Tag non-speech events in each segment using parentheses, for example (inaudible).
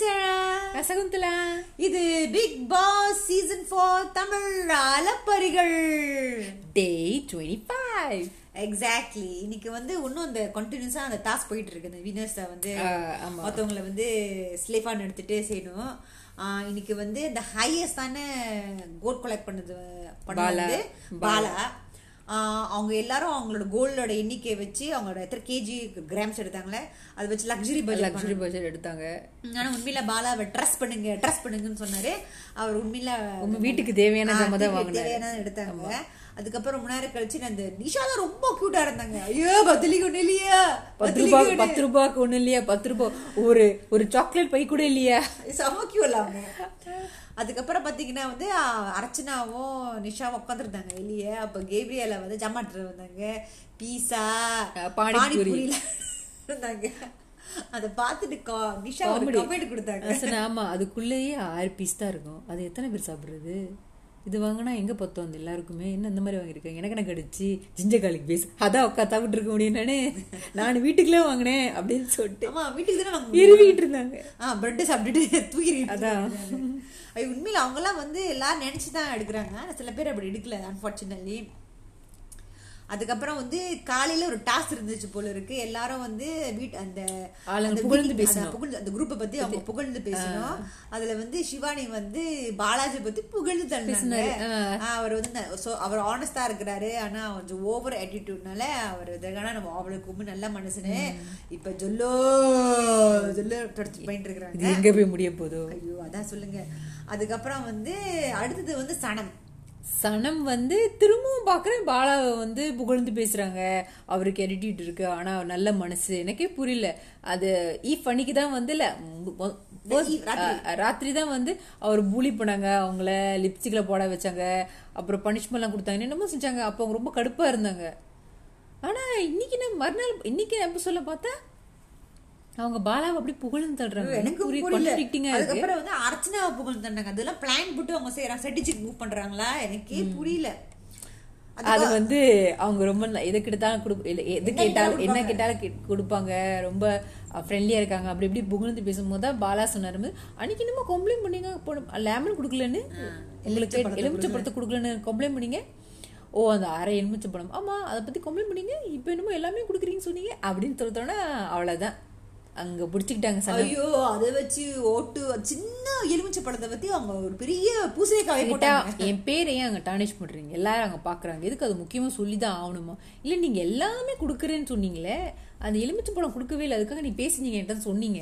சாரா சகுந்தலா இது big boss season four Tamil அலப்பரிகள் day twenty five exactly இன்னைக்கு வந்து இன்னும் அந்த கண்டினியூஸா அந்த டாஸ்க் போயிட்டு இருக்கு இந்த வினர்ஸை வந்து. மற்றவங்கள வந்து ஸ்லேஃபான் எடுத்துட்டு செய்யணும். இன்னைக்கு வந்து இந்த ஹையஸ்டான கோல் கலெக்ட் பண்ணது பண்ணது பாலா. அவங்க எல்லாரும் அவங்களோட கோலோட எண்ணிக்கையை வச்சு அவங்களோட எத்தனை கேஜி கிராம்ஸ் எடுத்தாங்களே அதை வச்சு லக்ஸுரி பட்ஜெட் லக்ஸுரி பட்ஜெட் எடுத்தாங்க. ஆனா உண்மையில பாலாவை ட்ரஸ் பண்ணுங்க ட்ரஸ் பண்ணுங்கன்னு சொன்னாரு. அவர் உண்மையில உங்க வீட்டுக்கு தேவையான. தேவையானது எடுத்தாங்க. அதுக்கப்புறம் ரொம்ப நேரம் கழிச்சு இந்த நிஷா தான் ரொம்ப கியூட்டா இருந்தாங்க. ஐயோ பத்திலிக்கு ஒண்ணு இல்லையா? பத்து ரூபாய் பத்து ரூபாய்க்கு ஒண்ணு இல்லையா? பத்து ரூபாய் ஒரு ஒரு சாக்லேட் பை கூட இல்லையா? செம கியூல அவங்க அதுக்கப்புறம் பாத்தீங்கன்னா வந்து அர்ச்சனாவும் நிஷாவும் உட்காந்துருந்தாங்க வெளியே அப்ப கேப்ரியல வந்து ஜமாட்டு வந்தாங்க பீஸா அஹ், பானிபூரி. பானிபூரில இருந்தாங்க. அதை பார்த்துட்டு கா- நிஷா ஒரு. கமெண்ட் கொடுத்தாங்க. நான் சொன்னேன், ஆமா அதுக்குள்ளேயே ஆறு பீஸ் தான் இருக்கும். அது எத்தனை பேர் சாப்பிடுறது? இது வாங்கினா எங்க பத்தம்? வந்து எல்லாருக்குமே. என்ன இந்த மாதிரி வாங்கியிருக்காங்க? எனக்கு எனக்கு அடிச்சு ஜிஞ்ச காலிக்கு பீஸ் அதான் உட்கா சாப்பிட்டு இருக்க முடியும் நானே நான் வீட்டுக்குள்ளே வாங்கினேன் அப்படின்னு சொல்லிட்டு ஆமா வீட்டுக்கு தானே இருவிட்டு இருந்தாங்க. ஆ பிரெட் சாப்பிட்டுட்டு தூக்கிட்டு அதான். உண்மையில அவங்கெல்லாம் வந்து எல்லாரும் நினைச்சு தான் எடுக்கிறாங்க சில பேர் அப்படி எடுக்கல அன்பார்ச்சுனேட்லி அதுக்கப்புறம் வந்து காலையில ஒரு டாஸ்க் இருந்துச்சு போல இருக்கு. எல்லாரும் வந்து வீட் அந்த புகழ்ந்து பேசணும். புகழ்ந்து அந்த குரூப்பை பத்தி அவங்க புகழ்ந்து பேசணும். அதுல வந்து சிவானி வந்து பாலாஜி பத்தி புகழ்ந்து தள்ளினாங்க. அவர் வந்து அவர் ஆனஸ்டா இருக்கிறாரு. ஆனா கொஞ்சம் ஓவர் ஆட்டிடியூட்னால அவர் இதற்கான நம்ம அவளுக்கு ரொம்ப நல்ல மனுஷனு. இப்ப ஜொல்லோ ஜொல்லோ தொடர்ச்சி பண்ணிட்டு இருக்கிறாங்க எங்க போய் முடிய போதோ? ஐயோ அதான் சொல்லுங்க. அதுக்கப்புறம் வந்து அடுத்தது வந்து சனம். சனம் வந்து திரும்பவும் பாக்குறேன் பாலாவை வந்து புகழ்ந்து பேசுறாங்க. அவருக்கு எடிட்டிட் இருக்கு. ஆனா அவர் நல்ல மனசு. எனக்கே புரியல. அது ஈஃப் அன்னைக்கு தான் வந்து இல்ல ராத்திரி. தான் வந்து அவர் பூலி பண்ணாங்க அவங்கள லிப்ஸ்டிக்ல போட வச்சாங்க. அப்புறம் பனிஷ்மெண்ட்லாம் கொடுத்தாங்க. என்னமோ செஞ்சாங்க. அப்போ அவங்க ரொம்ப கடுப்பா இருந்தாங்க. ஆனா இன்னைக்கு நம்ம மறுநாள் இன்னைக்கு எபிசோட்ல பார்த்தா? அவங்க பாலாவை அப்படி புகழ்ந்து தள்ளுறாங்க. எனக்கு புரிய புரியல. அதுக்கப்புறம் வந்து அர்ச்சனாவை புகழ் தந்தாங்க அதெல்லாம் பிளான் போட்டு அவங்க செய்யறாங்க ஸ்ட்ராட்டஜிக் மூவ் பண்றாங்களா? எனக்கே புரியல. அது வந்து அவங்க ரொம்ப எது கேட்டாலும் கொடு இல்ல, எது கேட்டாலும் என்ன கேட்டாலும் கொடுப்பாங்க. ரொம்ப ஃப்ரெண்ட்லியா இருக்காங்க. அப்படி இப்படி புகழ்ந்து பேசும்போது தான் பாலா சொன்னாரு. அன்னைக்கு என்னமோ கம்ப்ளைண்ட் பண்ணீங்க. லெமன் கொடுக்கலன்னு. உங்களுக்கு எலுமிச்சை பழத்தை கொடுக்கலன்னு கம்ப்ளைண்ட் பண்ணீங்க. ஓ அந்த அரை எலுமிச்சை பழம். ஆமா அதை பத்தி கம்ப்ளைண்ட் பண்ணீங்க. இப்போ என்னமோ எல்லாமே கொடுக்குறீங்கன்னு சொன்னீங்க. அப்படின்னு சொல்லிட்டோன்னா அவ்வளவுதான். அங்க பிடிச்சிக்கிட்டாங்க ஐயோ அதை வச்சு ஓட்டு சின்ன எலுமிச்சை பழத்தை பத்தி அவங்க ஒரு பெரிய பூசணிக்காவே போட்டாங்க. என் பேரை ஏன் அங்க டானிஷ் பண்றீங்க. எல்லாரும் அங்க பாக்குறாங்க. எதுக்கு அது முக்கியமா சொல்லிதான் ஆகணுமா? இல்ல நீங்க எல்லாமே கொடுக்குறேன்னு சொன்னீங்களே அந்த எலுமிச்சை பழம் கொடுக்கவே இல்லை. அதுக்காக நீ பேசுனீங்க என்கிட்ட சொன்னீங்க.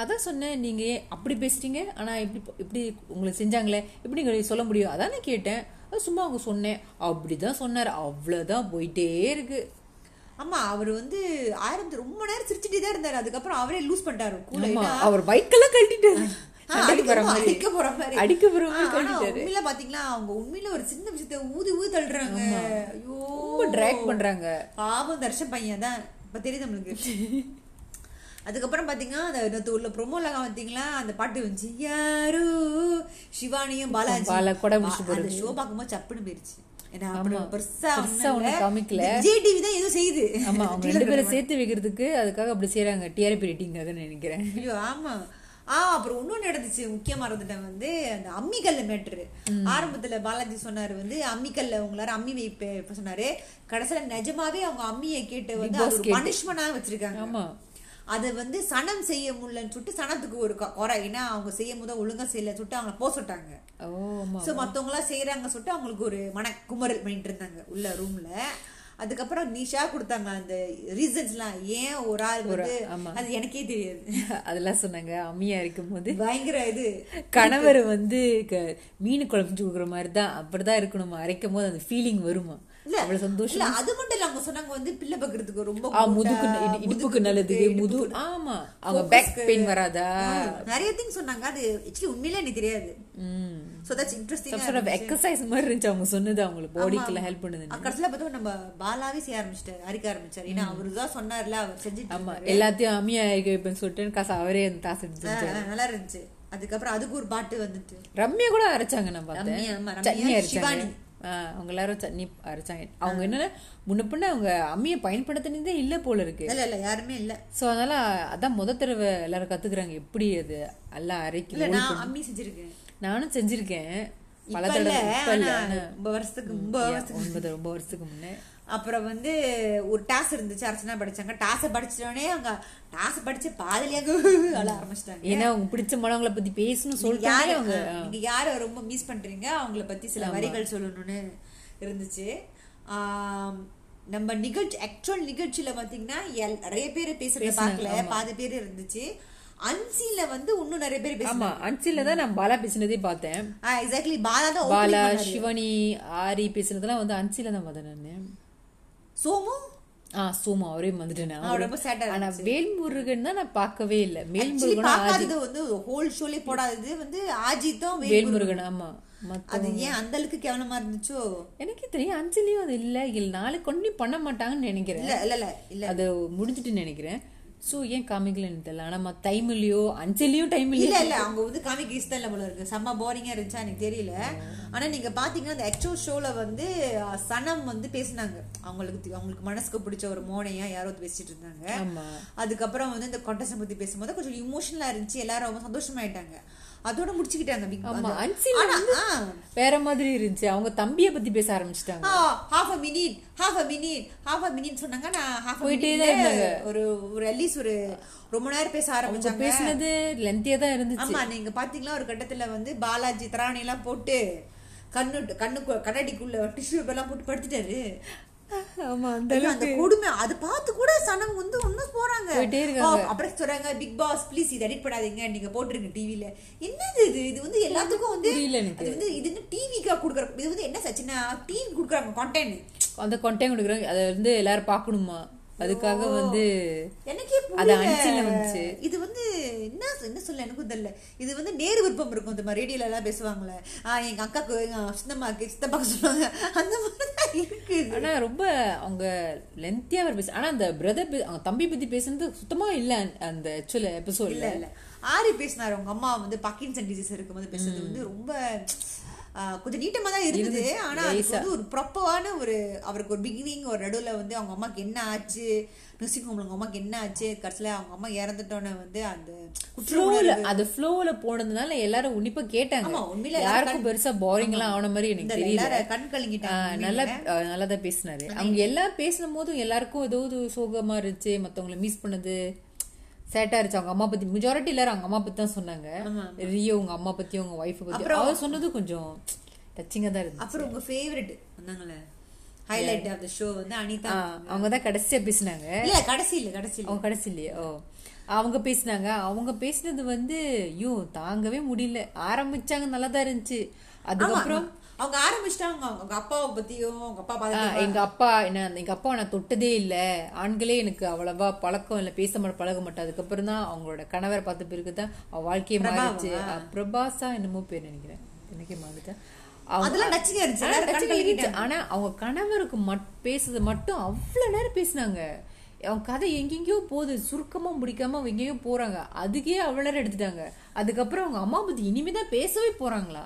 அதான் சொன்னேன் நீங்க ஏன் அப்படி பேசுறீங்க ஆனா இப்படி இப்படி உங்களுக்கு செஞ்சாங்களே எப்படி நீங்க சொல்ல முடியும்? அதானே கேட்டேன். அது சும்மா அவங்க சொன்னேன். அப்படிதான் சொன்னாரு. அவ்வளவுதான் போயிட்டே இருக்கு. ஆமா அவர் வந்து ஆயிரத்தி ரொம்ப நேரம் சிரிச்சுட்டே தான் இருந்தாரு. அதுக்கப்புறம் அவரே லூஸ் பண்ணிட்டாரு. அவர் பைக்கெல்லாம் அடிக்க- போற மாதிரி. அடிக்க போற மாதிரி. உண்மையில பாத்தீங்களா அவங்க உண்மையில ஒரு சின்ன விஷயத்த ஊதி ஊதி தள்ளுறாங்க. ஐயோ. ரொம்ப பண்றாங்க. பாவம் தர்ஷன் பையன் தான். இப்ப தெரியுது நம்மளுக்கு. (laughs) அதுக்கப்புறம் பாத்தீங்கன்னா அந்த நேத்து உள்ள ப்ரொமோல பாத்தீங்களா அந்த பாட்டு வந்துச்சு யாரு சிவானியும் பாலாஜி பாலா கொடை அந்த ஷோ பார்க்கும்போது சப்புன்னு போயிருச்சு. ஏன்னா அப்புறம். பெருசா ஒண்ணும் காமிக்கல. விஜய் டிவி தான் ஏதோ செய்யுது. ஆமா (laughs) அவங்க ரெண்டு பேரை சேர்த்து வைக்கிறதுக்கு அதுக்காக அப்படி செய்யறாங்க டிஆர்பி ரேட்டிங்காக நினைக்கிறேன். ஐயோ ஆமா. ஆ அப்புறம் இன்னொன்னு நடந்துச்சு. முக்கியமா இருந்துட்டேன் வந்து அந்த அம்மிக்கல்ல மேட்ரு. ஆரம்பத்துல பாலாஜி சொன்னாரு வந்து அம்மிக்கல்ல உங்களார அம்மி வைப்ப சொன்னாரு. கடைசியில நிஜமாவே அவங்க அம்மியை கேட்டு வந்து அது ஒரு கேட்டு. பனிஷ்மெண்டா வச்சிருக்காங்க. ஆமா. அதை வந்து சனம் செய்ய முடியலன்னு சொல்லிட்டு சனத்துக்கு ஒரு குறை. ஏன்னா அவங்க செய்யும் போது ஒழுங்கா செய்யல சொல்லிட்டு அவங்க போக சொல்லிட்டாங்க. ஓ ஆமா சோ மத்தவங்க எல்லாம் செய்யறாங்க சொல்லிட்டு அவங்களுக்கு ஒரு மன குமரல் பண்ணிட்டு இருந்தாங்க உள்ள ரூம்ல அதுக்கப்புறம் நிஷா கொடுத்தாங்க அந்த ரீசன்ஸ் எல்லாம் ஏன் ஒரு ஆள் வந்து. அது எனக்கே தெரியாது. அதெல்லாம் சொன்னாங்க. அம்மியா இருக்கும் போது பயங்கர இது. கணவர் வந்து மீன் குழம்பு கொடுக்குற மாதிரி தான் அப்படிதான் இருக்கணுமா. அரைக்கும் போது அந்த ஃபீலிங் வருமா? இல்ல அவ்வளவு சந்தோஷம்? அது மட்டும் இல்ல அவங்க சொன்னாங்க வந்து பிள்ளை பக்கறதுக்கு ரொம்ப முதுகு இடு- இடுப்புக்கு நல்லது. முது ஆமா. அவங்க பேக். பெயின் வராதா? நிறைய திங்ஸ் சொன்னாங்க. அது ஆக்சுவலி உண்மையிலே எனக்கு தெரியாது. ம். So that's interesting some of exercise மாதிரி இருந்துச்சு. அவங்க சொன்னது அவங்களுக்கு பாடிக்குள்ள ஹெல்ப் பண்ணுது கடைசியில பார்த்தா நம்ம பாலாவே செய்ய ஆரம்பிச்சிட்டாரு அரிக்க ஆரம்பிச்சாரு. ஏன்னா அவரு தான் சொன்னார்ல அவர் செஞ்சுட்டு ஆமா. எல்லாத்தையும் அம்மியா வைப்பேன்னு சொல்லிட்டு காசு அவரே அந்த காசு எடுத்து நல்லா இருந்துச்சு. அதுக்கப்புறம் அதுக்கு ஒரு பாட்டு வந்துட்டு. ரம்யா கூட அரைச்சாங்க ஆமா, சட்னி அரைச்சாங்க. அவங்க எல்லாரும் சட்னி அரைச்சாங்க. அவங்க என்னன்னா முன்ன பின்ன அவங்க அம்மியை பயன்படுத்தினதே இல்ல போல இருக்கு. இல்ல இல்ல யாருமே இல்ல. சோ அதனால அதான் முத தடவை எல்லாரும் கத்துக்குறாங்க எப்படி அது? எல்லாம் அரைக்கல நான் அம்மி செஞ்சிருக்கேன். நானும் செஞ்சிருக்கேன். பல ரொம்ப வருஷத்துக்கு ரொம்ப வருஷத்துக்கு ரொம்ப வருஷத்துக்கு முன்னே. அப்புறம் வந்து ஒரு டாஸ் இருந்துச்சு அர்ச்சனா படிச்சாங்க. டாஸை படிச்சிட்டோடனே அவங்க டாஸ் படிச்சு பாதிலியாக அழ ஆரம்பிச்சிட்டாங்க. ஏன்னா அவங்க பிடிச்ச மனவங்களை பத்தி பேசணும் சொல்லிட்டு யாரு அவங்க நீங்க யார ரொம்ப மிஸ் பண்றீங்க? அவங்கள பத்தி சில வரிகள் சொல்லணும்னு இருந்துச்சு. நம்ம நிகழ்ச்சி ஆக்சுவல் நிகழ்ச்சியில பாத்தீங்கன்னா நிறைய பேர் பேசுறத பார்க்கல பாதி பேர் இருந்துச்சு. அன்சில வந்து இன்னும் நிறைய பேர் ஆமா அன்சில தான் நான் பாலா பேசினதே பார்த்தேன். எக்ஸாக்ட்லி பாலா தான் பாலா. சிவனி ஆரி பேசுனதெல்லாம் வந்து அன்சில தான் பார்த்தேன் நானு. சோமு? ஆ சோமா அவரே வந்துட்டேன் ரொம்ப சேட்டா ஆனா வேல்முருகன் தான் நான் பார்க்கவே இல்ல. வேல்முருகன் பார்க்காதது வந்து ஹோல் ஷோலே போடாதது வந்து ஆஜித்தும் வேல்முருகன். ஆமா. அது ஏன் அந்த அளவுக்கு கேவலமா இருந்துச்சோ? எனக்கே தெரியும் அஞ்சலியும் அது இல்ல. இல்ல நாளைக்கு கொண்டு பண்ண மாட்டாங்கன்னு நினைக்கிறேன். இல்ல இல்ல இல்ல இல்ல. அது முடிஞ்சிட்டு நினைக்கிறேன். சோ ஏன் காமிக்கலன்னு தெரியல. ஆனா மத்த டைம்லயோ அஞ்சலியும் டைம் இல்ல இல்ல அவங்க வந்து காமிக்க இஷ்டம் இல்ல போல இருக்கு. செம்ம போரிங்கா இருந்துச்சா எனக்கு தெரியல. ஆனா நீங்க பாத்தீங்கன்னா அந்த ஆக்சுவல் ஷோல வந்து சனம் வந்து பேசினாங்க. அவங்களுக்கு அவங்களுக்கு மனசுக்கு பிடிச்ச ஒரு மோனையா யாரோ பேசிட்டு இருந்தாங்க. அதுக்கப்புறம் வந்து இந்த கொண்டசம் பத்தி பேசும்போது கொஞ்சம் இமோஷனலா இருந்துச்சு. எல்லாரும் ரொம்ப சந்தோஷமாயிட்டாங்க. அதோட முடிச்சுக்கிட்டாங்க பிக் வேற மாதிரி இருந்துச்சு. அவங்க தம்பிய பத்தி பேச ஆரம்பிச்சிட்டாங்க. Half a minute half a minute half a minute சொன்னாங்க. நான் ஹாஃப் போயிட்டே தான் இருந்தாங்க. ஒரு ஒரு அட்லீஸ்ட் ஒரு ரொம்ப நேரம் பேச ஆரம்பிச்சாங்க. பேசினது லென்த்தியா தான் இருந்துச்சு. ஆமா நீங்க பாத்தீங்களா? ஒரு கட்டத்துல வந்து பாலாஜி திராணி எல்லாம் போட்டு கண்ணு கண்ணுக்கு கண்ணாடிக்குள்ள டிஷ்யூ எல்லாம் போட்டு படுத்துட்டாரு. அந்த கொடுமை அது பார்த்து கூட சனம் வந்து ஒன்னும் போறாங்க. அப்புறம் சொல்றாங்க பிக் பாஸ் ப்ளீஸ் இது எடிட் பண்ணாதீங்க. நீங்க போட்டுருங்க டிவில என்னது இது? இது வந்து எல்லாத்துக்கும் வந்து. அது வந்து இது வந்து டிவிக்கா குடுக்குற இது வந்து என்ன சச்சினா டிவி குடுக்குறாங்க கான்டென்ட் அந்த கொண்டே கொடுக்குறாங்க. அதை வந்து எல்லாரும் பார்க்கணுமா? அதுக்காக வந்து எனக்கே அது அன்சில வந்துச்சு. இது வந்து என்ன என்ன சொல்ல எனக்கும் தெரியல. இது வந்து நேரு விருப்பம் இருக்கும் இந்த மாதிரி ரேடியோல எல்லாம் பேசுவாங்களே. ஆ, எங்க அக்காக்கு எங்க சின்னம்மாக்கு சித்தப்பாக்கு சொல்லுவாங்க. அந்த மாதிரி இருக்கு. ஆனா ரொம்ப அவங்க லென்த்தியா அவர் பேச ஆனா அந்த பிரதர் அவங்க தம்பி பத்தி பேசுனது சுத்தமா இல்ல அந்த- ஆக்சுவல் எபிசோட்ல இல்ல இல்ல. ஆரி பேசினாரு. அவங்க அம்மா வந்து பக்கின்சன் டிசீஸ் இருக்கும்போது பேசுறது வந்து ரொம்ப கொஞ்சம் நீட்டமா தான் இருந்தது. ஆனா அதுக்கு வந்து ஒரு ப்ராப்பரான ஒரு அவருக்கு ஒரு பிகினிங் ஒரு நடுவுல வந்து அவங்க அம்மாக்கு என்ன ஆச்சு நர்சிங் ஹோம்ல அவங்க அம்மாக்கு என்ன ஆச்சு கடைசியில அவங்க அம்மா இறந்துட்டோன்னு வந்து அந்த உணர்வு. அது ஃப்ளோல போனதுனால எல்லாரும் உன்னிப்பா கேட்டாங்க. ஆமா, உண்மையில யாருக்கும் பெருசா போரிங் எல்லாம் ஆன மாதிரி எனக்கு தெரியல. கண் கலங்கிட்டாங்க நல்லா நல்லா தான் பேசினாரு. அவங்க எல்லாம் பேசும் போதும் எல்லாருக்கும் ஏதோ ஒரு சோகமா இருந்துச்சு மத்தவங்கள மிஸ் பண்ணது. சேட்டா இருந்துச்சு. அவங்க அம்மா பத்தி மெஜாரிட்டி எல்லாரும் அவங்க அம்மா பத்தி தான் சொன்னாங்க. ரியோ உங்க அம்மா பத்தி உங்க ஒய்ஃப் பத்தி. அவர் சொன்னது கொஞ்சம் டச்சிங்கா தான் இருந்துச்சு. அப்புறம் உங்க ஃபேவரட் வந்தாங்களே ஹைலைட் ஆஃப் த ஷோ வந்து அனிதா. அவங்க தான் கடைசியா பேசினாங்க. இல்ல கடைசி இல்ல கடைசி இல்ல அவங்க கடைசி இல்லையா ஓ. அவங்க பேசினாங்க. அவங்க பேசினது வந்து ஐயோ தாங்கவே முடியல. ஆரம்பிச்சாங்க நல்லா தான் இருந்துச்சு. அதுக்கப்புறம் அவங்க ஆரம்பிச்சிட்டாங்க. அவங்க அப்பாவை பத்தியும் அவங்க அப்பா பார்த்து எங்க அப்பா என்ன எங்க அப்பா நான் தொட்டதே இல்ல. ஆண்களே எனக்கு அவ்வளவா பழக்கம் இல்ல. பேச மாட்ட பழக மாட்டேன். அதுக்கப்புறம் தான் அவங்களோட கணவரை பார்த்த பிறகுதான் அவ வாழ்க்கையே மாறிச்சு பிரபாஸா என்னமோ பேர் நினைக்கிறேன். எனக்கே மாறிட்டேன். ஆனா அவங்க கணவருக்கு மட் பேசுறது மட்டும் அவ்வளவு நேரம் பேசினாங்க. அவங்க கதை எங்கெங்கயோ போகுது. சுருக்கமா முடிக்காம அவங்க எங்கேயோ போறாங்க. அதுக்கே அவ்வளவு நேரம் எடுத்துட்டாங்க. அதுக்கப்புறம் அவங்க அம்மா பத்தி இனிமேதான் பேசவே போறாங்களா?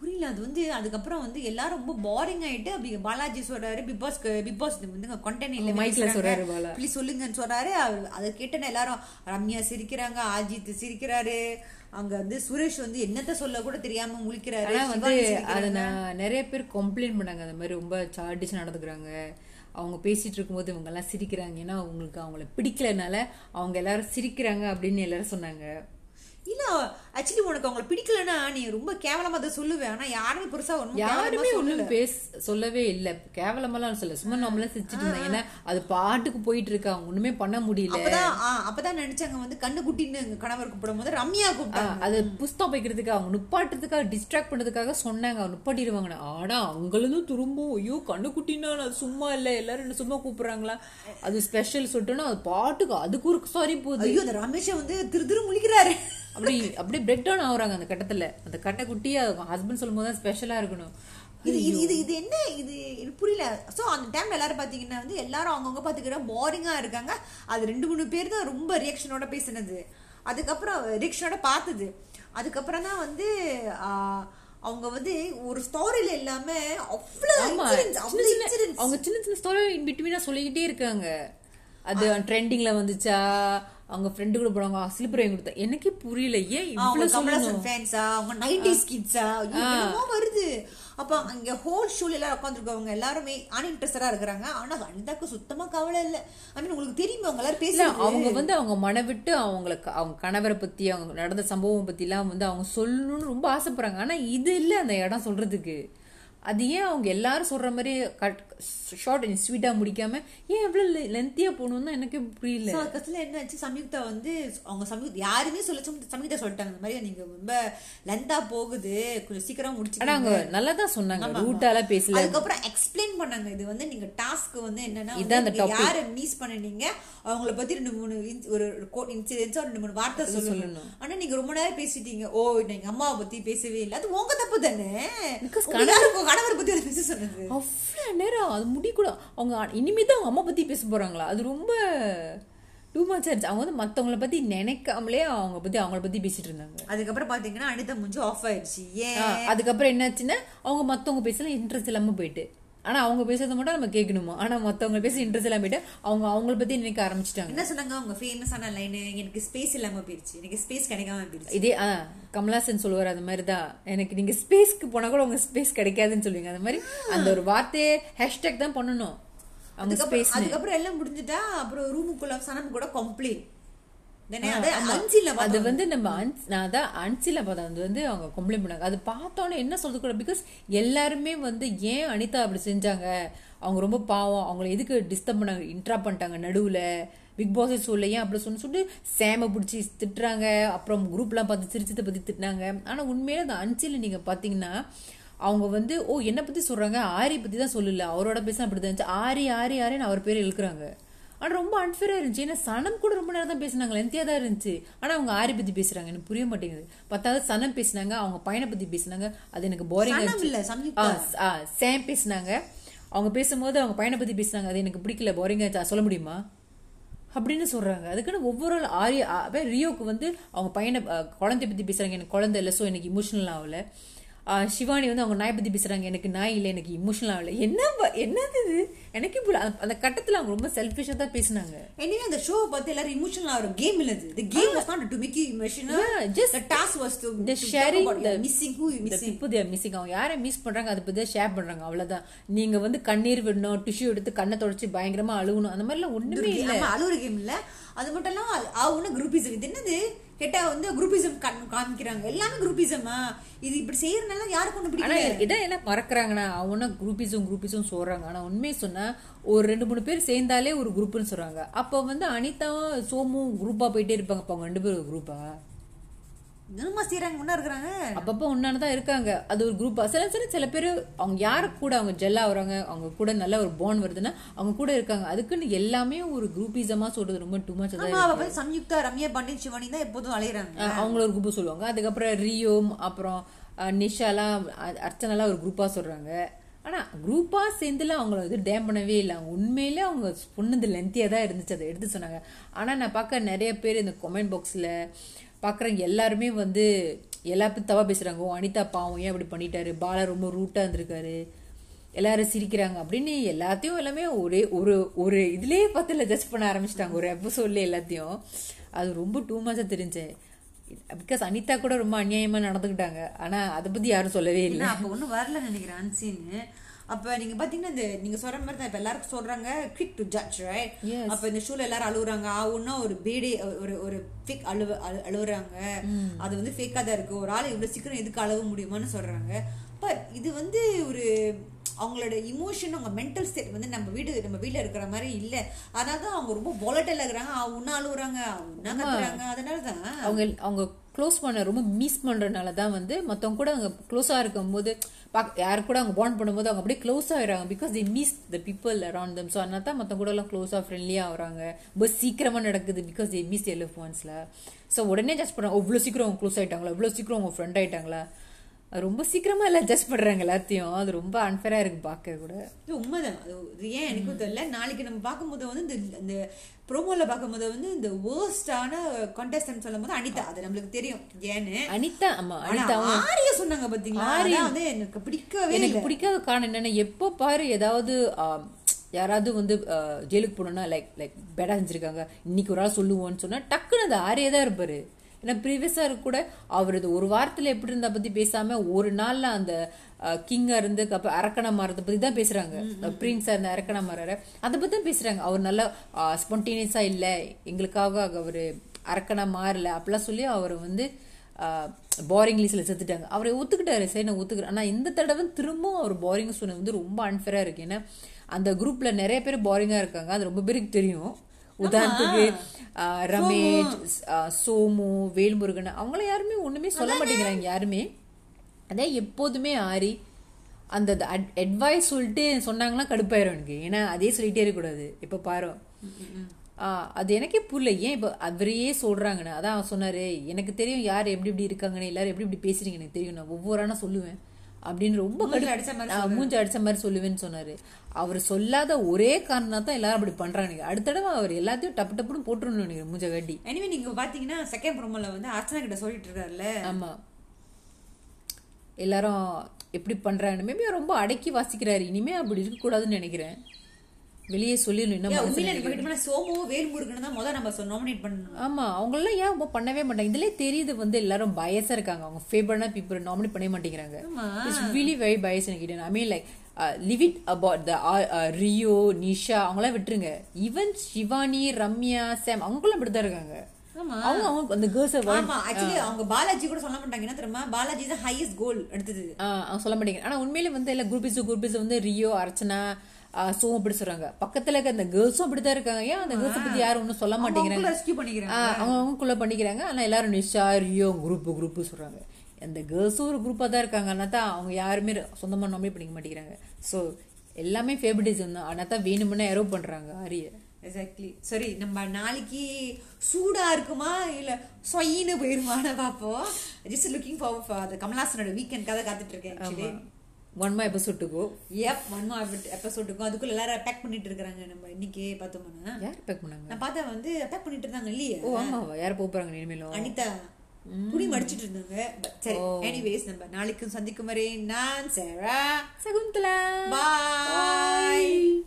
புரியல. அது வந்து அதுக்கப்புறம் வந்து எல்லாரும் ரொம்ப போரிங் ஆயிட்டு அப்படி பாலாஜி சொல்றாரு பிக் பாஸ் பிக் பாஸ் வந்து கண்டென்ட் இல்ல மைக்ல சொல்றாரு. ப்ளீஸ் சொல்லுங்கன்னு சொல்றாரு. அதை கேட்டன எல்லாரும் ரம்யா சிரிக்கிறாங்க அஜித் சிரிக்கிறாரு. அங்க வந்து சுரேஷ் வந்து என்னத்த சொல்ல கூட தெரியாம முழிக்கிறாரு. வந்து அத. நான் நிறைய பேர் கம்ப்ளைண்ட் பண்ணாங்க. அந்த மாதிரி ரொம்ப சார்டிஷ் நடந்துக்கிறாங்க. அவங்க பேசிட்டு இருக்கும்போது இவங்க எல்லாம் சிரிக்கிறாங்க. ஏன்னா அவங்களுக்கு அவங்கள பிடிக்கலனால அவங்க எல்லாரும் சிரிக்கிறாங்க அப்படின்னு எல்லாரும் சொன்னாங்க. இல்ல ஆக்சுவலி உனக்கு அவங்கள பிடிக்கலன்னா நீ ரொம்ப கேவலமா அதை சொல்லுவேன் ஆனா யாருமே பெருசா கேவலமா யாருமே. ஒண்ணும் பேச சொல்லவே இல்ல. கேவலமெல்லாம் சொல்ல சும்மா நம்மள சிரிச்சிட்டு இருந்தாங்க ஏன்னா அது பாட்டுக்கு போயிட்டு இருக்கு. அவங்க ஒண்ணுமே பண்ண முடியல. அப்பதான் அப்பதான் நினைச்சாங்க. வந்து கண்ணு குட்டின்னு கணவர் கூப்பிடும் போது ரம்யா கூப்பிட்டாங்க. அது புஸ்தகம் வைக்கிறதுக்கு அவங்க நுப்பாட்டுறதுக்காக டிஸ்ட்ராக்ட் பண்ணதுக்காக சொன்னாங்க. நுப்பாட்டிடுவாங்க ஆனா அவங்களும் திரும்பவும் ஐயோ கண்ணுக்குட்டினா நான் சும்மா இல்ல. எல்லாரும் என்ன சும்மா கூப்பிடுறாங்களா? அது ஸ்பெஷல் சொல்லிட்டோன்னா அது பாட்டுக்கு அதுக்கு ஒரு சாரி போகுது. ஐயோ அந்த ரமேஷை வந்து திரு திரு முழிக்கிறாரு. அப்படி அப்படியே பிரேக் டவுன் ஆகுறாங்க அந்த கட்டத்துல. அந்த கட்டை குட்டி ஹஸ்பண்ட் சொல்லும் போது ஸ்பெஷலா இருக்கணும். இது இது இது இது என்ன? இது எனக்கு புரியல. சோ அந்த டைம்ல எல்லாரும் பாத்தீங்கன்னா வந்து எல்லாரும் அவங்கவுங்க பாத்துக்கிற போரிங்கா இருக்காங்க. அது ரெண்டு மூணு பேர் தான் ரொம்ப ரியாக்ஷனோட பேசினது. அதுக்கப்புறம் ரியாக்ஷனோட பார்த்தது அதுக்கப்புறம் தான் வந்து அவங்க வந்து ஒரு ஸ்டோரியில இல்லாம incidents. அவங்க சின்ன சின்ன ஸ்டோரி இன் பிட்வீனா சொல்லிக்கிட்டே இருக்காங்க. அது ட்ரெண்டிங்ல வந்துச்சா? அவங்க ஃப்ரெண்டு கூட போனாங்க ஸ்லிப்பர் வாங்கி கொடுத்தா எனக்கே புரியல ஏன் இவ்வளவு சொல்லணும். ஃபேன்ஸா அவங்க நைன்டிஸ் கிட்ஸா என்னமோ வருது. அப்ப அங்க ஹோல் ஷூல எல்லாரும் உட்காந்துருக்கவங்க எல்லாருமே அன்இன்ட்ரெஸ்டடா இருக்கிறாங்க. ஆனா அனிதாக்கு சுத்தமா கவலை இல்ல. ஐ மீன் உங்களுக்கு தெரியுமா அவங்க எல்லாரும் பேசுறாங்க அவங்க வந்து அவங்க மன விட்டு அவங்களுக்கு அவங்க கணவரை பத்தி அவங்க நடந்த சம்பவம் பத்தி எல்லாம் வந்து அவங்க சொல்லணும்னு ரொம்ப ஆசைப்படுறாங்க. ஆனா இது இல்ல அந்த இடம் சொல்றதுக்கு. அது ஏன் அவங்க எல்லாரும் சொல்ற மாதிரி ஷார்ட் அண்ட் ஸ்வீட்டா முடிக்காம ஏன் எவ்வளவு லென்த்தியா போகணும்னு எனக்கு புரியல. So, அதுக்கப்புறத்துல என்னாச்சு சம்யுக்தா வந்து அவங்க சம்யுக்தா யாருமே சொல்ல சம்- சம்யுக்தா சொல்லிட்டாங்க. இந்த மாதிரி நீங்க ரொம்ப லெந்தா போகுது. கொஞ்சம் சீக்கிரம் ஆனா முடிச்சுக்கோங்க அவங்க நல்லா தான் சொன்னாங்க ரூட்டால பேசல. அதுக்கப்புறம் எக்ஸ்பிளைன் பண்ணாங்க. இது வந்து நீங்க டாஸ்க் வந்து என்னன்னா இதான். யாரை மீஸ் பண்ணீங்க அவங்கள பத்தி ரெண்டு மூணு ஒரு இன்சிடென்ட்ஸா ரெண்டு மூணு வார்த்தை சொல்லணும். ஆனா நீங்க ரொம்ப நேரம் பேசிட்டீங்க. ஓ எங்க அம்மாவை பத்தி பேசவே இல்லை. அது உங்க தப்பு தானே? கணவரை பத்தி ஒரு பேச சொன்னது அவ்வளவு நேரம் அது முடி கூட அவங்க இனிமே தான் அவங்க அம்மா பத்தி பேச போறாங்களா? அது ரொம்ப டூ மச் ஆச்சு அவங்க வந்து மத்தவங்கள பத்தி நினைக்காமலே அவங்க பத்தி அவங்கள பத்தி பேசிட்டு இருந்தாங்க. அதுக்கப்புறம் பாத்தீங்கன்னா அனிதா முடிஞ்சு ஆஃப் ஆயிடுச்சு. ஏன்? அதுக்கப்புறம் என்னாச்சுன்னா அவங்க மத்தவங்க பேசல இன்ட்ரெஸ்ட் இல்லாம போயிட்டு. ஆனா அவங்க பேசுறத மட்டும் நம்ம கேட்கணுமா? ஆனா மத்தவங்க பேச இன்ட்ரெஸ்ட் இல்லாம போயிட்டு அவங்க அவங்கள பத்தி நினைக்க ஆரம்பிச்சிட்டாங்க. என்ன சொன்னாங்க? அவங்க ஃபேமஸான லைன் எனக்கு ஸ்பேஸ் இல்லாம போயிருச்சு. எனக்கு ஸ்பேஸ் கிடைக்காம போயிருச்சு. இதே ஆ கமலாசன் சொல்லுவார் அந்த மாதிரி தான் எனக்கு நீங்க ஸ்பேஸ்க்கு போனா கூட உங்க ஸ்பேஸ் கிடைக்காதுன்னு சொல்லுவீங்க. அந்த மாதிரி அந்த ஒரு வார்த்தையே ஹேஷ்டேக் தான் பண்ணணும். அவங்க ஸ்பேஸ் அதுக்கப்புறம் எல்லாம் முடிஞ்சுட்டா அப்புறம் ரூமுக்குள்ள சனம் கூட கம்ப்ளைண்ட் அது அஞ்சில அது வந்து நம்ம நான் அதான் அன்சில பார்த்தேன் அது வந்து அவங்க கம்ப்ளைண்ட் பண்ணாங்க அது பார்த்தோன்னே என்ன சொல்றது கூட பிகாஸ் எல்லாருமே வந்து ஏன் அனிதா அப்படி செஞ்சாங்க? அவங்க ரொம்ப பாவம். அவங்கள எதுக்கு டிஸ்டர்ப் பண்ணாங்க? இன்ட்ரா பண்ணிட்டாங்க நடுவுல. பிக் பாஸ் சொல்ல ஏன் அப்படி சொன்னு சொல்லிட்டு சேம பிடிச்சி திட்டுறாங்க. அப்புறம் குரூப்லாம் பார்த்து சிரிச்சதை பத்தி திட்டினாங்க. ஆனா உண்மையிலே அந்த அன்சில நீங்க பாத்தீங்கன்னா அவங்க வந்து ஓ என்ன பத்தி சொல்றாங்க? ஆரி பத்தி தான் சொல்லல. அவரோட பேச அப்படிதான் இருந்துச்சு. ஆரி ஆரி ஆரின்னு அவர் பேர் இழுக்கிறாங்க. ஆனா ரொம்ப அன்ஃபேரா இருந்துச்சு. ஏன்னா சனம் கூட ரொம்ப நேரம் தான் பேசினாங்க. லென்த்தியா தான் இருந்துச்சு. ஆனா அவங்க ஆரி பத்தி பேசுறாங்க. எனக்கு புரிய மாட்டேங்குது. பத்தாவது சனம் பேசினாங்க. அவங்க பையனை பத்தி பேசினாங்க. அது எனக்கு போரிங் இல்ல. சேம் பேசினாங்க. அவங்க பேசும்போது அவங்க பையனை பத்தி பேசினாங்க. அது எனக்கு பிடிக்கல. போரிங் ஆச்சு சொல்ல முடியுமா? அப்படின்னு சொல்றாங்க. அதுக்குன்னு ஒவ்வொரு ஆரிய ரியோக்கு வந்து அவங்க பையனை குழந்தைய பத்தி பேசுறாங்க. எனக்கு குழந்தை இல்லை ஸோ எனக்கு இமோஷனல் ஆகல. சிவானி வந்து அவங்க நாய் பத்தி பேசுறாங்க. எனக்கு நாய் இல்லை எனக்கு இமோஷனல் ஆகல என்ன என்னது இது? எனக்கு புரியல. அந்த- கட்டத்துல அவங்க ரொம்ப செல்ஃபிஷா தான் பேசினாங்க. எனிவே அந்த ஷோ பார்த்து எல்லாரும் இமோஷனல் ஆகிற கேம் இல்ல இது. Just the task was to, the to sharing talk about the- the missing. Who you இந்த missing? people they are missing. அவங்க யாரை மிஸ் பண்றாங்க அதை பத்தி ஷேர் பண்றாங்க. அவ்வளவுதான். நீங்க வந்து கண்ணீர் விடணும் டிஷ்யூ எடுத்து கண்ணை தொடச்சு பயங்கரமா அழுகணும் அந்த மாதிரிலாம் ஒண்ணுமே இல்ல. ஆமா அழுவுற கேம் இல்ல. அது மட்டும் இல்லாம ஆவுன குரூப்பிசம் இது என்னது? கேட்டா வந்து குரூப்பிசம் காமிக்கிறாங்க. எல்லாமே குரூப்பிசமா இது இப்படி செய்யறதுனால யாருக்கு ஒண்ணு ஆனா பிடிக்கல? இதை என்ன மறக்கறாங்கன்னா அவனா குரூப்பிஸும் குரூப்பிஸும் சொல்றாங்க. ஆனா உண்மையை சொன்னா ஒரு ரெண்டு மூணு பேர் சேர்ந்தாலே ஒரு குரூப்னு சொல்றாங்க. அப்ப வந்து அனிதாவும் சோமும் குரூப்பா போயிட்டே இருப்பாங்க. அப்ப அவங்க ரெண்டு பேரும் ஒரு குரூப்பா என்னமா செய்யறாங்க முன்னா இருக்கிறாங்க. அப்பப்போ ஒன்னானதான் இருக்காங்க. அது ஒரு குரூப்பா சில சில சில பேர் அவங்க யாரு கூட அவங்க ஜெல்லா வராங்க அவங்க கூட நல்ல ஒரு போன் வருதுன்னா அவங்க கூட இருக்காங்க. அதுக்குன்னு எல்லாமே ஒரு குரூப்பிசமா சொல்றது ரொம்ப டூ மச் வந்து சம்யுக்தா ரம்யா பாண்டியன் சிவானி தான் எப்போதும் அலையறாங்க. அவங்கள ஒரு குரூப் சொல்லுவாங்க. அதுக்கப்புறம் ரியோம் அப்புறம் நிஷாலாம் அர்ச்சனாலாம் ஒரு குரூப்பா சொல்றாங்க. ஆனா குரூப்பா சேர்ந்துல அவங்கள இது டேம் பண்ணவே இல்லை. அவங்க உண்மையிலே அவங்க பொண்ணுது லென்த்தியா தான் இருந்துச்சு. அதை எடுத்து சொன்னாங்க. ஆனா நான் பார்க்க நிறைய பேர் இந்த கமெண்ட் பாக்ஸ்ல பாக்குறவங்க எல்லாருமே வந்து எல்லா தவா பேசுறாங்க. ஓ அனிதா பாவம் ஏன் அப்படி பண்ணிட்டாரு? பாலா ரொம்ப ரூட்டா இருந்திருக்காரு. எல்லாரும் சிரிக்கிறாங்க. அப்படின்னு எல்லாத்தையும் எல்லாமே ஒரே ஒரு ஒரு இதுலயே பார்த்து ஜட்ஜ் பண்ண ஆரம்பிச்சிட்டாங்க. ஒரு எபிசோட்ல எல்லாத்தையும். அது ரொம்ப டூ மச்சா தெரிஞ்சேன் பிகாஸ் அனிதா கூட ரொம்ப அநியாயமா நடந்துக்கிட்டாங்க ஆனா அதை பத்தி யாரும் சொல்லவே இல்லை. இல்ல ஒன்றும் வரல நினைக்கிறேன் அன்சீன் அப்ப நீங்க பாத்தீங்கன்னா இந்த நீங்க சொல்ற மாதிரி தான் இப்ப எல்லாருக்கும் சொல்றாங்க குவிக் டு ஜட்ஜ் ரைட். அப்ப இந்த ஷூல எல்லாரும் அழுகுறாங்க ஆவுன்னா ஒரு பேடே ஒரு ஒரு ஃபேக் அழுவ அழு- அழுவுறாங்க. அது வந்து ஃபேக்கா தான் இருக்கு. ஒரு ஆள் இவ்வளவு சீக்கிரம் எதுக்கு அழுவ முடியுமான்னு சொல்றாங்க. பட் இது வந்து ஒரு அவங்களோட இமோஷன் அவங்க மென்டல் ஸ்டேட் வந்து நம்ம வீடு நம்ம வீட்ல இருக்கிற மாதிரி இல்ல. அதனால தான் அவங்க ரொம்ப volatile இருக்கிறாங்க. உன்ன அழுகுறாங்க உன்ன கத்துறாங்க. அதனால தான். அவங்க அவங்க க்ளோஸ் பண்ண ரொம்ப மிஸ் பண்ணுறனால தான் வந்து மற்றவங்க கூட அவங்க க்ளோஸாக இருக்கும்போது பா யாரு கூட அவங்க பாண்ட் பண்ணும்போது அவங்க அப்படியே close ஆகிடுறாங்க because they miss the people around them so அதனால தான் மற்ற கூட எல்லாம் ஃப்ரெண்ட்லியாக ஃப்ரெண்ட்லியா ஆகுறாங்க ரொம்ப சீக்கிரமாக நடக்குது பிகாஸ் தி மிஸ் எலிஃபோன்ஸில் ஸோ உடனே ஜஸ்ட் பண்ணுறாங்க இவ்வளோ சீக்கிரம் அவங்க க்ளோஸ் ஆகிட்டாங்களா இவ்வளோ சீக்கிரம் அவங்க ஃப்ரெண்ட் ஆகிட்டாங்களா ரொம்ப சீக்கிரமா எல்லாம் அட்ஜஸ்ட் பண்றாங்க எல்லாத்தையும். அது ரொம்ப அன்ஃபேரா இருக்கு பார்க்க கூட. இது உண்மைதான். அது ஏன் எனக்கும் தெரியல. நாளைக்கு நம்ம பார்க்கும்போது வந்து இந்த இந்த ப்ரோமோல பார்க்கும்போது வந்து இந்த வேர்ஸ்டான கண்டஸ்டன்ட் சொல்லும் போது அனிதா. அது நம்மளுக்கு தெரியும். ஏன்னு. அனிதா ஆமா அனிதா ஆரிய சொன்னாங்க பாத்தீங்களா? அதான் வந்து எனக்கு பிடிக்கவே எனக்கு பிடிக்காத காரணம் என்னன்னா எப்போ பாரு ஏதாவது யாராவது வந்து ஜெயிலுக்கு போனோம்னா லைக் லைக் பேடா செஞ்சிருக்காங்க. இன்னைக்கு ஒரு ஆள் சொல்லுவோம்னு சொன்னா டக்குன்னு அது ஆரியே தான் இருப்பாரு. ஏன்னா ப்ரீவியஸா கூட அவர் இது ஒரு வாரத்துல எப்படி இருந்தா பத்தி பேசாம ஒரு நாள்ல அந்த கிங்கா இருந்து அப்புறம் அரக்கணா மாறத பத்தி தான் பேசுறாங்க. பிரின்ஸா இருந்த அரக்கணா மாறாரு. அதை பத்தி தான் பேசுறாங்க. அவர் நல்லா ஸ்பான்டேனியஸா இல்ல. எங்களுக்காக அவரு அரக்கணா மாறல. அப்படிலாம் சொல்லி அவர் வந்து போரிங் லிஸ்ட்ல செத்துட்டாங்க. அவரை ஒத்துக்கிட்டாரு. சரி நான் ஒத்துக்கிறேன். ஆனா இந்த தடவை திரும்பவும் அவர் போரிங் சொன்னது வந்து ரொம்ப அன்ஃபேரா இருக்கு. ஏன்னா அந்த குரூப்ல நிறைய பேர் போரிங்கா இருக்காங்க. அது ரொம்ப பேருக்கு தெரியும். உதாரணத்துக்கு ரமேஷ் சோமு. வேல்முருகன் அவங்கள யாருமே ஒண்ணுமே சொல்ல மாட்டேங்கிறாங்க யாருமே. அதே எப்போதுமே ஆரி அந்த அட்வைஸ் சொல்லிட்டு சொன்னாங்கன்னா கடுப்பாயிரும் எனக்கு. ஏன்னா அதே சொல்லிட்டே இருக்கக்கூடாது. இப்ப பாரு. அது எனக்கே புரியல. ஏன் இப்போ அவரையே சொல்றாங்கன்னு. அதான் சொன்னாரு எனக்கு தெரியும் யார் எப்படி இப்படி இருக்காங்கன்னு. எல்லாரும் எப்படி இப்படி பேசுறீங்க எனக்கு தெரியும். நான் ஒவ்வொரு ஆனா சொல்லுவேன். அப்படின்னு ரொம்ப மூஞ்சி அடிச்ச மாதிரி ஆஹ் மூஞ்சி அடிச்ச மாதிரி சொல்லுவேன்னு சொன்னாரு. அவர் சொல்லாத ஒரே காரணம் தான் எல்லாரும் அப்படி பண்றாங்க. அடுத்த தடவை அவர் எல்லாத்தையும் டப்பு டப்புன்னு போட்டுருணும் நினைக்கிறேன் மூஞ்ச கட்டி எனிவே நீங்க பாத்தீங்கன்னா செகண்ட் ப்ரோமோல வந்து அர்ச்சனா கிட்ட சொல்லிட்டு இருக்காருல்ல? ஆமா. எல்லாரும் எப்படி பண்றாங்க? மேபி ரொம்ப அடக்கி வாசிக்கிறாரு. இனிமே அப்படி இருக்க கூடாதுன்னு நினைக்கிறேன். வெளியே சொல்லிடணும் சோமு வேல்முருகன் தான் முதல்ல நம்ம நாமினேட் பண்ணணும். ஆமா அவங்களெல்லாம் ஏன் பண்ணவே மாட்டாங்க? இதுலயே தெரியுது வந்து எல்லாரும் பயஸா இருக்காங்க. அவங்க ஃபேவரான பீப்புள் நாமினேட் பண்ணவே மாட்டேங்கிறாங்க. இட்ஸ் ரியலி வெரி பயஸ் எனக்கு I mean like leave it about the Rio Nisha அவங்களாம் விட்டுருங்க. ஈவன் சிவானி ரம்யா சாம் அவங்களும் அப்படிதான் இருக்காங்க. அவங்க அவங்க அந்த கேர்ள்ஸ் ஆமா ஆக்சுவலி அவங்க பாலாஜி கூட சொல்ல மாட்டாங்க. என்ன தெரியுமா? பாலாஜி தான் ஹையஸ்ட் கோல் எடுத்தது. அவங்க சொல்ல மாட்டேங்க ஆனா உண்மையில வந்து எல்லாம் குரூப்பிஸ் குரூப்பிஸ் வந்து ரியோ அர்ச்சனா சோம் அப்படி சொல்றாங்க. பக்கத்துல இருக்க அந்த கேர்ள்ஸும் அப்படிதான் இருக்காங்க. ஏன் அந்த கேர்ள்ஸ் பத்தி யாரும் ஒன்னும் சொல்ல மாட்டேங்கிறாங்க? அவங்க அவங்களுக்குள்ள பண்ணிக்கிறாங்க. ஆனா எல்லாரும் நிஷா ரியோ குரூப் குரூப் சொல்றாங்க. அந்த கேர்ள்ஸும் ஒரு குரூப்பா தான் இருக்காங்க. ஆனா தான் அவங்க யாருமே சொந்தமா நாமினேட் பண்ணிக்க மாட்டேங்கிறாங்க. சோ எல்லாமே ஃபேவரட்டிசம் தான். ஆனா தான் வேணும்னே எரோ பண்றாங்க ஆரிய. எக்ஸாக்ட்லி சரி நம்ம நாளைக்கு சூடா இருக்குமா? இல்ல சொயின்னு போயிருமான்னு பாப்போம் ஜஸ்ட் லுக்கிங் ஃபார் ஃபார் கமலாசனோட வீக்கெண்ட் கதை காத்துட்டு இருக்கேன் ஒன் மா எபிசோட்டுக்கோ எப் ஒன்மா எபிசோடுக்கும் அதுக்குள்ள எல்லாரும் பேக் பண்ணிட்டு இருக்காங்க நம்ம இன்னைக்கு பார்த்தோம்னா. யார் பேக் பண்ணாங்க? நான் பார்த்தா வந்து பேக் பண்ணிட்டு இருந்தாங்க இல்லையே? ஓ ஆமா. யார் போறாங்க இனிமேலும் அனிதா. துணி மடிச்சிட்டு இருந்தாங்க. சரி எனிவேஸ் நம்ம நாளைக்கும் சந்திக்கும் வரை நான் சேரா சகுந்தலா. பாய்